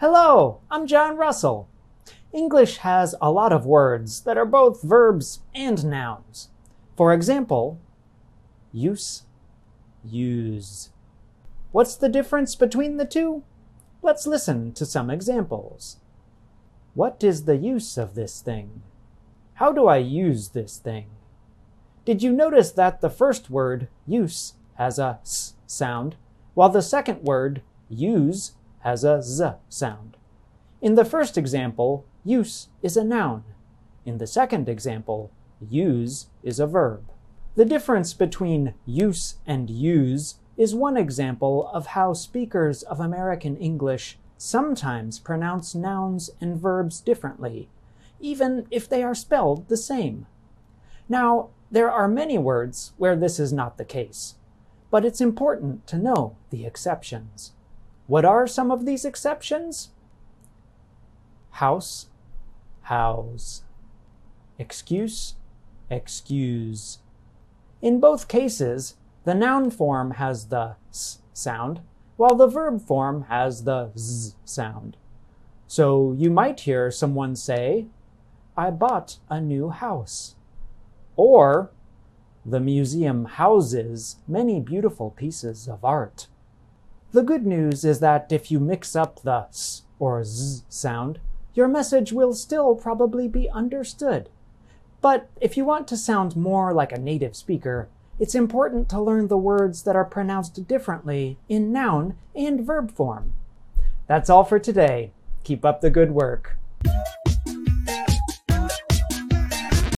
Hello, I'm John Russell. English has a lot of words that are both verbs and nouns. For example, use, use. What's the difference between the two? Let's listen to some examples. What is the use of this thing? How do I use this thing? Did you notice that the first word, use, has a s sound, while the second word, use, has a z sound? In the first example, use is a noun. In the second example, use is a verb. The difference between use and use is one example of how speakers of American English sometimes pronounce nouns and verbs differently, even if they are spelled the same. Now, there are many words where this is not the case, but it's important to know the exceptions. What are some of these exceptions? House, house. Excuse, excuse. In both cases, the noun form has the s sound, while the verb form has the z sound. So you might hear someone say, I bought a new house. Or, the museum houses many beautiful pieces of art. The good news is that if you mix up the s or z sound, your message will still probably be understood. But if you want to sound more like a native speaker, it's important to learn the words that are pronounced differently in noun and verb form. That's all for today. Keep up the good work.